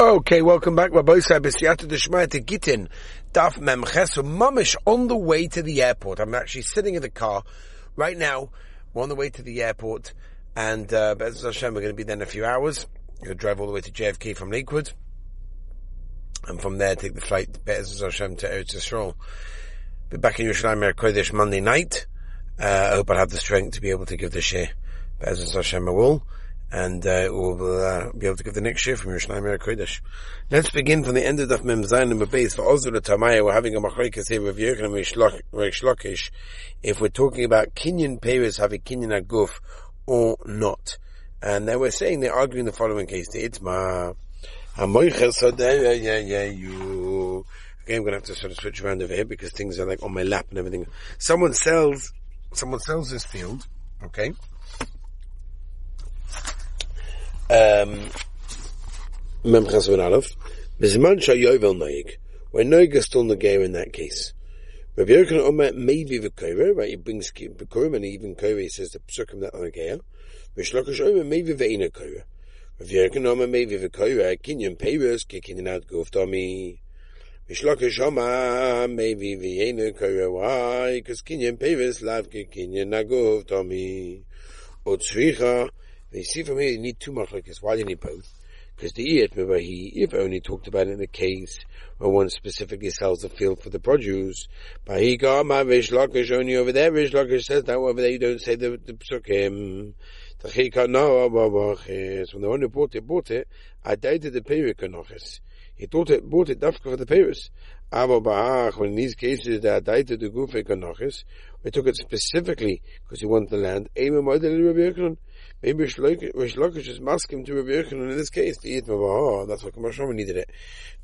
Okay, welcome back, Sabisiyata Deshmaya to Daf Mamish, on the way to the airport. I'm actually sitting in the car right now. We're on the way to the airport, and uh, Hashem, we're going to be there in a few hours. We're going to drive all the way to JFK from Lakewood, and from there take the flight Be'ez Hashem to Eretz Yisrael. Be back in Yerushalayim Kodesh Monday night. Uh, I hope I'll have the strength to be able to give the share. Be'ez Hashem I will and uh, we'll uh, be able to give the next year from Yerushalayim Kodesh. Let's begin from the end of the Mem Zayin and base for Ozur Tamaya. We're having a machlekes here with and Shlokish. If we're talking about Kinyan Peres having Kinyan Aguf or not, and they were saying they're arguing the following case: the Itma. Okay, I'm going to have to sort of switch around over here because things are like on my lap and everything. Someone sells, someone sells this field, okay? Um, Memchas ben Aleph, Bizman Shayovel Noig, when Noig is still Nagir in that case. Rabbi Yochanan Omer maybe V'Koira, right, he brings Bikurim and even Koira, he says the Psukim that Nagir. Reish Lakish Omer maybe Ve'ina Koira. Rabbi Yochanan Omer maybe V'Koira, Kinyan Peiros, Kinyan Ad Guf Domi. Reish Lakish Omer maybe Ve'ina Koira, why? Because Kinyan Peiros, Lav Kinyan Naguf Domi. Otzricha, they see from here you need two machlekes. Why do you need both? Because the Iyat he if only talked about in the case where one specifically sells the field for the produce. But he got my Rish Lakish only over there. Rish Lakish says that over there you don't say the, the psukim. The chika no oh, oh, oh, When the one who bought it bought it, I dated the perikonoches. He thought it bought it dafka for the Paris. Aber when in these cases they dated the gufe konoches, we took it specifically because he wanted the land. Maybe Rish Lakish is masking to Rabbi Yochanan in this case to eat Mabahar. That's what Kamashama needed it.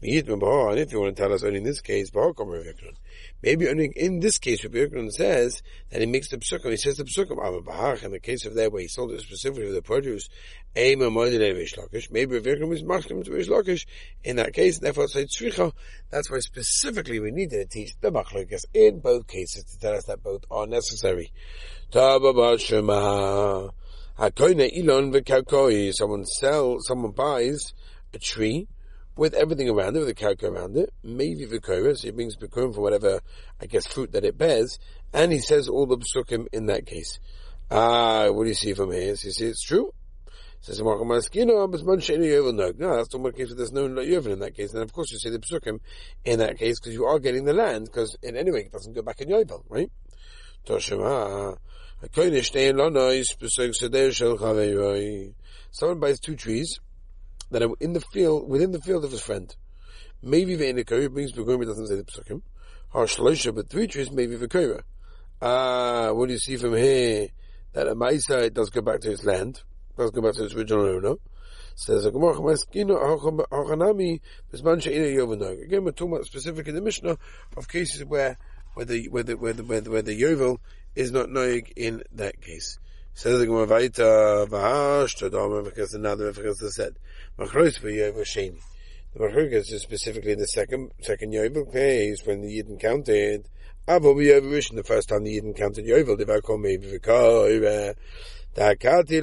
Eat Mabahar, and if you want to tell us only in this case, Bahar Kam Rabbi Yochanan. Maybe only in this case Rabbi Yochanan says that he makes the psukim. He says the psukim Amma Bahar in the case of that where he sold it specifically with the produce. Ema Moedele Rish Lakish. Maybe Rabbi Yochanan is masking to Rish Lakish in that case. Therefore, say Tzricha. That's why specifically we needed to teach the Machlokas in both cases to tell us that both are necessary. Tababa Hakoine ilon v'karkoi. Someone sells, someone buys a tree with everything around it, with a karka around it. Maybe v'kora, so he brings bikurim for whatever, I guess, fruit that it bears, and he says all the psukim in that case. Ah, what do you see from here? So you see, it's true. Says no, that's the one case where there's no Yovel in that case. And of course you see the Psukim in that case because you are getting the land because in any way it doesn't go back in Yovel, right? Toshima. Someone buys two trees that are in the field, within the field of his friend. Maybe the Inakari brings Begumi doesn't say the Psukim. Harshloisha, but three trees maybe Vikira. Ah, what do you see from here? That a Maisa does go back to his land, does go back to its original owner. Says Again, we're talking about specific in the Mishnah of cases where where the where the where the where the, where the Yovel is not noig in that case. Says the Gemara Vaita Vahash Tadama because another they said Machros for Yovel Sheni. The Machrukas is specifically in the second second Yovel case when the Yidden counted. Avo Yovel the first time the Yidden counted I call me Vikar, Takati.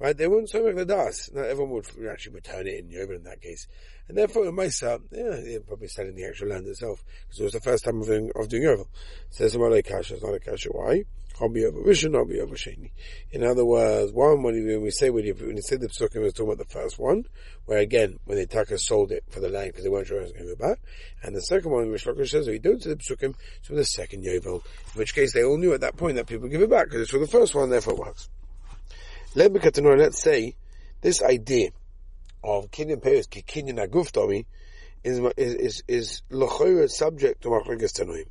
Right, they wouldn't so the das. Not everyone would actually return it in Yovel in that case. And therefore, in Maisa, yeah, they're probably selling the actual land itself, because it was the first time of doing, of doing Yovel. Says Amalei Kasha, it's not a Kasha. Why? In other words, one, when, we say, when you, when you say the Psukim, was talking about the first one, where again, when the Taka sold it for the land, because they weren't sure it was going to go back. And the second one, which Lakish says, we don't say the Psukim, it's for the second Yovel. In which case, they all knew at that point that people give it back, because it's for the first one, therefore it works. Let me let's say, this idea, of Kinyan Peres, Kinyan Aguftomi, is, is, is, is subject to Machlekes Tanoim.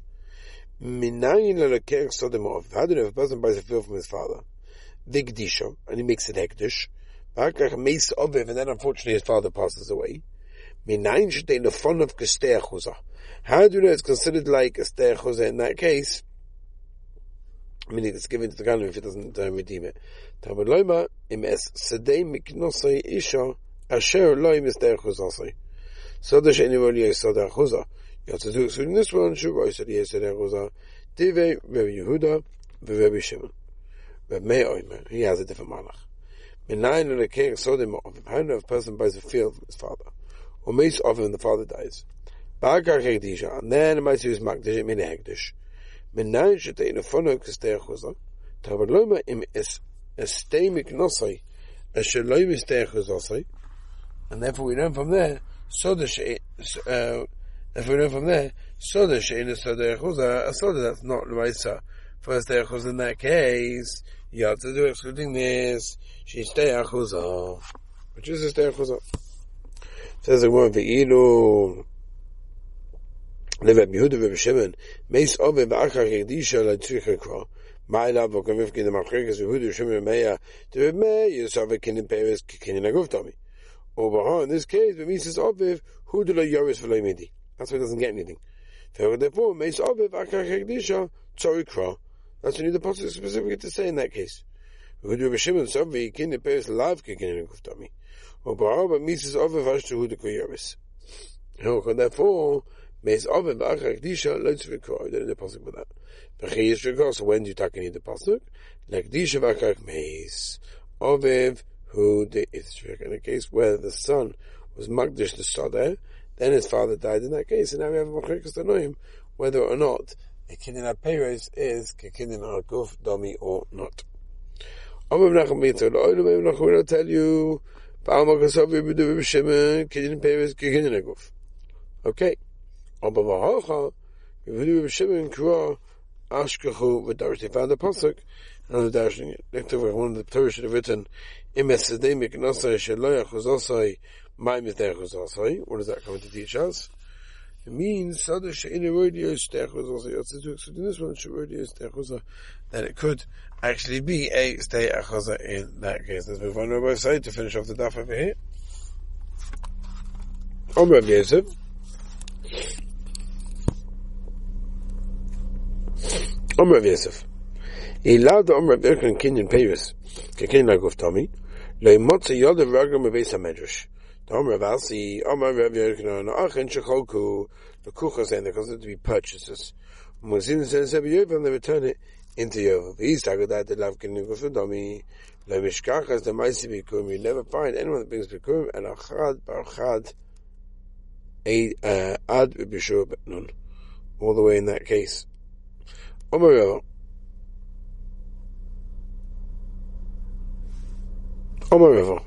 Minayin lelakech sodemov. How do you know if a person buys a field from his father? Vigdisha, and he makes it hektish. Bakach meis oviv, and then unfortunately his father passes away. Minayin shetei lefon of kesteach How do you know it's considered like a steach in that case? Meaning it's given to the gun if it doesn't uh, redeem it. Tamad loima, im es sedei miknosei isha, Asher loy mister chuzasai. So the sheni voli yisod achuza. You have to do including this one. Shuv said yisod achuza. Tive Rabbi Yehuda, Rabbi Shimon. Rabbi Meir Oimer. He has a different malach. Minayin and a king sold him. How a person buys a field from his father, or makes of him the father dies. Ba'akar hegdisha, and then it might use makdish min hegdish. Minayin shetei nefono kestei achuzah. Tavar loma im es estei miknosai, asher loim estei achuzosai. And therefore we learn from there, soda she, uh, if we learn from there, soda she'in is soda echuzah, a soda that's not l'maisa. First echuzah in that case, you have to do excluding this, she's stay echuzah. Which is a stay echuzah. Says the word ve'ilu, Levet Yehuda Reb Shimon, Meis Ove V'achar Hegdisha L'Tzricha Kro, Ma'ila V'okem V'fkin D'Machrekas Yehuda Shimon Meya, D'Reb Meya Yisov V'kinin Peres K'kinin Aguf Tomi. Over in this case, the Mises Oviv, who do the Yoris for Midi. That's why it doesn't get anything. Therefore, Meis Oviv, Akar Hegdisha, Tzori Kra. That's what you need the passage specifically to say in that case. We do Shimon Sovi, Kin the Peres Lav Kinin Aguf Tomi. Over but Mises Oviv Ashtu Hu the Yoris. Therefore, Meis Oviv, Akar Hegdisha, Lotzvi Kra. Then the passage with that. V'cheyish Rekha, so when do you take any the passage? Lekdisha V'akar Meis. Oviv, who the. In a case where the son was Magdish the Sadeh, then his father died in that case, and now we have a Machikas Tanoim, whether or not a Kinin HaPeres is Kinin HaGuf Domi or not. Amr Menachem Mitzvah, Lo'olam Menachem will tell you, Ba'al Makasav Yibudu B'Shemen, Kinin HaPeres, Kinin. Okay. Ashkachu, V'Darish, they found the Pasuk, and the one of the Torah should have written, Mither Chuzosai. What does that come to teach us? It means that it could actually be a Stech Chuzosai in that case. Let's move on to our side to finish off the daf over here. Omer Yosef. Omer Yosef. He allowed the Omer of Erkan Kinyan Paris. Kekin Laguf Tommy. Lo motze ragam bebeis hamedrash. Omer of Alsi, Omer Rav Yerknon, Achen Shechoku, the Kuchas, and they're considered to be purchases. Muzin says, Rabbi Yovel, they return it into Yovel. He's talking about the Lav Kinuguf Domi, Lo Mishkachas, the Maisi Bikum, you never find anyone that brings Bikum, and Achad, Barchad, uh, Ad Bishur Betnun. All the way in that case. Omer Rav, Omer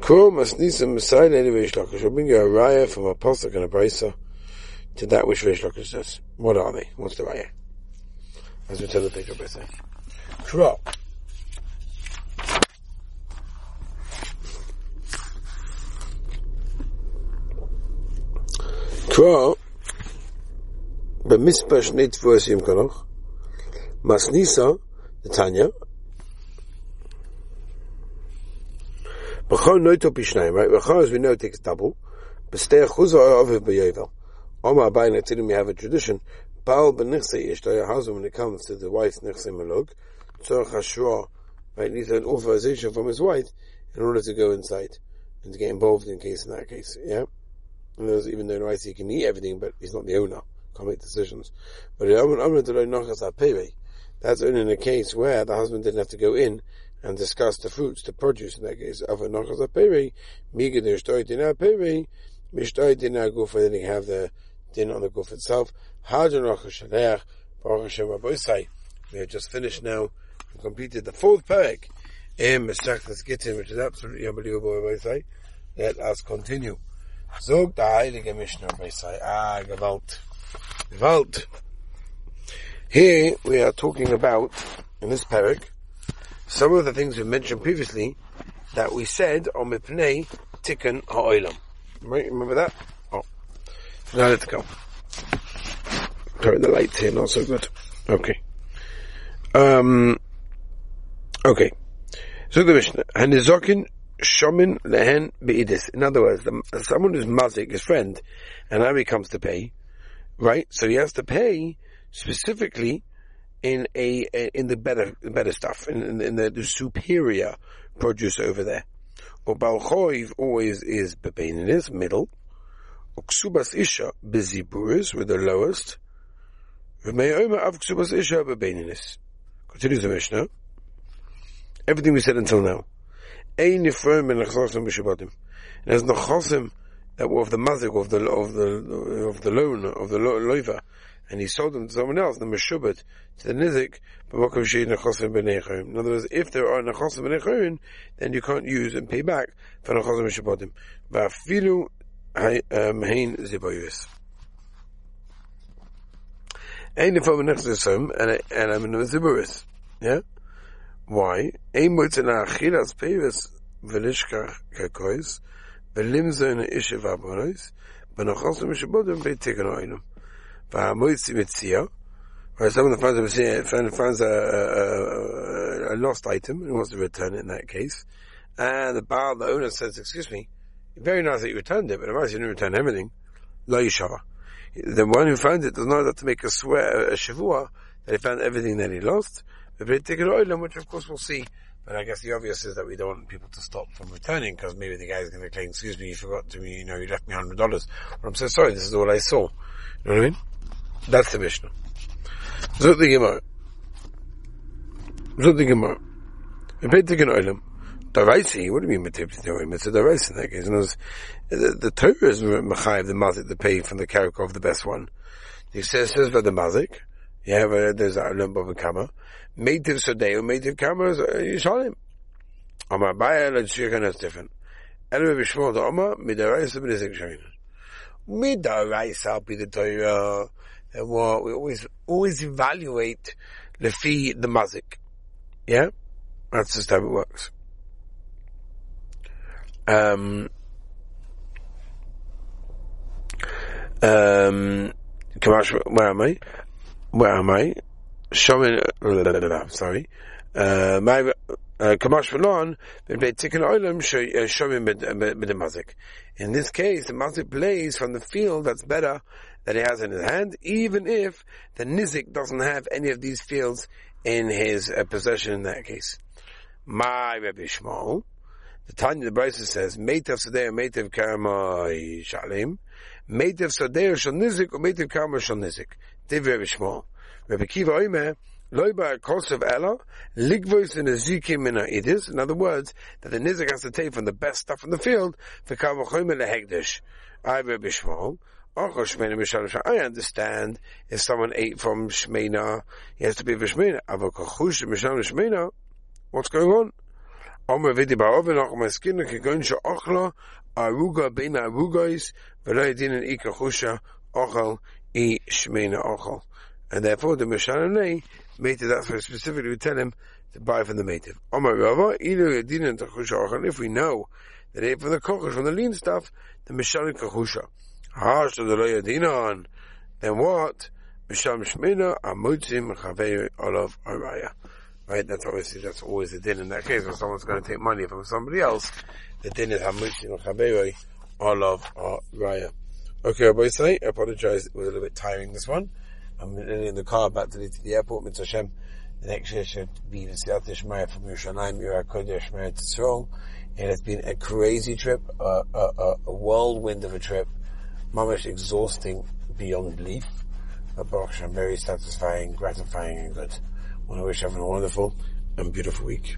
Kro Masnisa Messiah Reish Lakish. We'll bring you a raya from a pasuk and a brisa to that which Reish says. What are they? What's the raya? As we tell the picture brisa. Kro. Kro. Bemispah Shnei Tvuasim Kanoch. Masnisa, the Tanya, B'chol noito pishnayim, right? B'chol, as we know, takes double. B'stei achuzah oviv b'yovel. Omar Abayin Atidim, we have a tradition. Baal b'nichsei ish, to husband, when it comes to the wife's nichsei melog, tzorach hashra, right, needs an authorization from his wife in order to go inside and to get involved in case in that case, yeah? And there's, even though in rights he can eat everything, but he's not the owner, can't make decisions. But that's only in a case where the husband didn't have to go in and discuss the fruits, the produce in that case. Of a nachas aperi, miga der shtoi din aperi, mishtoi din aguf, then you have the din on the guf itself. Hadron nachas shalech, baruch Hashem Rabosai. We have just finished now and completed the fourth parak in Mesachtas Gittin, which is absolutely unbelievable, Rabosai. Let us continue. Zog der Heilige Mishnah, Rabosai. Ah, Gewalt. Gewalt. Here we are talking about, in this parak, some of the things we mentioned previously that we said on Mipnei Tikkun Ha'olam. Right, remember that? Oh. Now let's go. Turn the lights here, not so good. Okay. Um, okay. So the Mishnah, Hanizokin Shomin Lehen Be'idis. In other words, the, someone who's mazik, his friend, and now he comes to pay, right? So he has to pay specifically in a in the better better stuff in, in the, the, superior produce over there. Or balchoiv always is bebeininis middle. Uksubas isha beziburis with the lowest. V'me'oma av ksubas isha bebeininis. Continues the Mishnah. Everything we said until now. Ein Yifroim ben Nechosim B'Shabbatim. And as Nechosim that were of the mazik, of the, of the, of the loan, of the lo- loiva, and he sold them to someone else, the Meshubat, to the Nizik. In other words, if there are Nechosim B'Neichayim, then you can't use and pay back for Nechosim B'Shabbatim. V'afilu um, Hein Zibayus. Yifroim ben Nechosim, and I'm in Zibayus. Yeah? Why? Ein moitzen achilas pevis velishkach kakois velimzo in ishe vabonis benachos mishabodim beitikan oinum Right, someone finds a, finds a, a, a, lost item and wants to return it in that case, and the bar, the owner says, "Excuse me, very nice that you returned it, but otherwise you didn't return everything." Lo yishava. The one who found it does not have to make a swear, a shavua, that he found everything that he lost, which of course we'll see. But I guess the obvious is that we don't want people to stop from returning because maybe the guy's going to claim, excuse me, you forgot to me, you know, you left me hundred dollars. But I'm so sorry, this is all I saw. You know what I mean? That's the Mishnah. Zut the Gemara. Zut the Gemara. In Petikin Oilam, Daraisi, what do you mean Matip Theorem? It's a Daraisi in that case. And the, the Torah is Machayev, the Mazik, the pay from the character of the best one. He says, says about the Mazik, you have a, there's a lump of a kama. Meitiv Sodeu, Meitiv Kama is uh, Yishalim. Amar Baya, let's see again, that's different. Elwe Bishmol the Oma, Midaraisa B'Nizik Shayin. Midaraisa be the Torah. And we always, always evaluate the fee, the mazik. Yeah? That's just how it works. Um, um, where am I? Where am I? Showing, sorry, uh, my, Kamash V'lon, Tikkun with Mazik. In this case, the Mazik plays from the field that's better that he has in his hand, even if the Nizik doesn't have any of these fields in his uh, possession in that case. My Rebbe Shmuel, the Tanya, the Brisa says, Meitav Sadeh, Meitav Karma Shalim, Meitav Sadeh Shal Nizik, or Meitav Karma Shal Nizik. Div Rebbe Shmuel. Rebbe Kiva Loiba Kosev Ella, Ligvois in a Zikim in Idis. In other words, that the Nizik has to take from the best stuff in the field. I understand if someone ate from Shmena, he has to be Mishal Shmena, what's going on? Bein ochel i Shmena ochel. And therefore the Mishananei made it that for specifically to tell him to buy from the native. If we know that if from the kochus, from the lean stuff, the Mishanan kachusha. Harsh the Loyadinon, then what? Misham Shmina Amutzim Chavei Olav Araya. Right, that's obviously, that's always the din in that case when someone's going to take money from somebody else. The din is Hamutzim Chavei Olav Araya. Okay, everybody say, I apologize, it was a little bit tiring this one. I'm in the car back to the, to the airport, Mitzvah Hashem. The next year should be the Siyat Shmaya from Yerushalayim, Yirah Kodesh, Shmaya Tzrol. It has been a crazy trip, a, a, a whirlwind of a trip, mamish exhausting beyond belief. But Baruch very satisfying, gratifying, and good. I want to wish everyone a wonderful and beautiful week.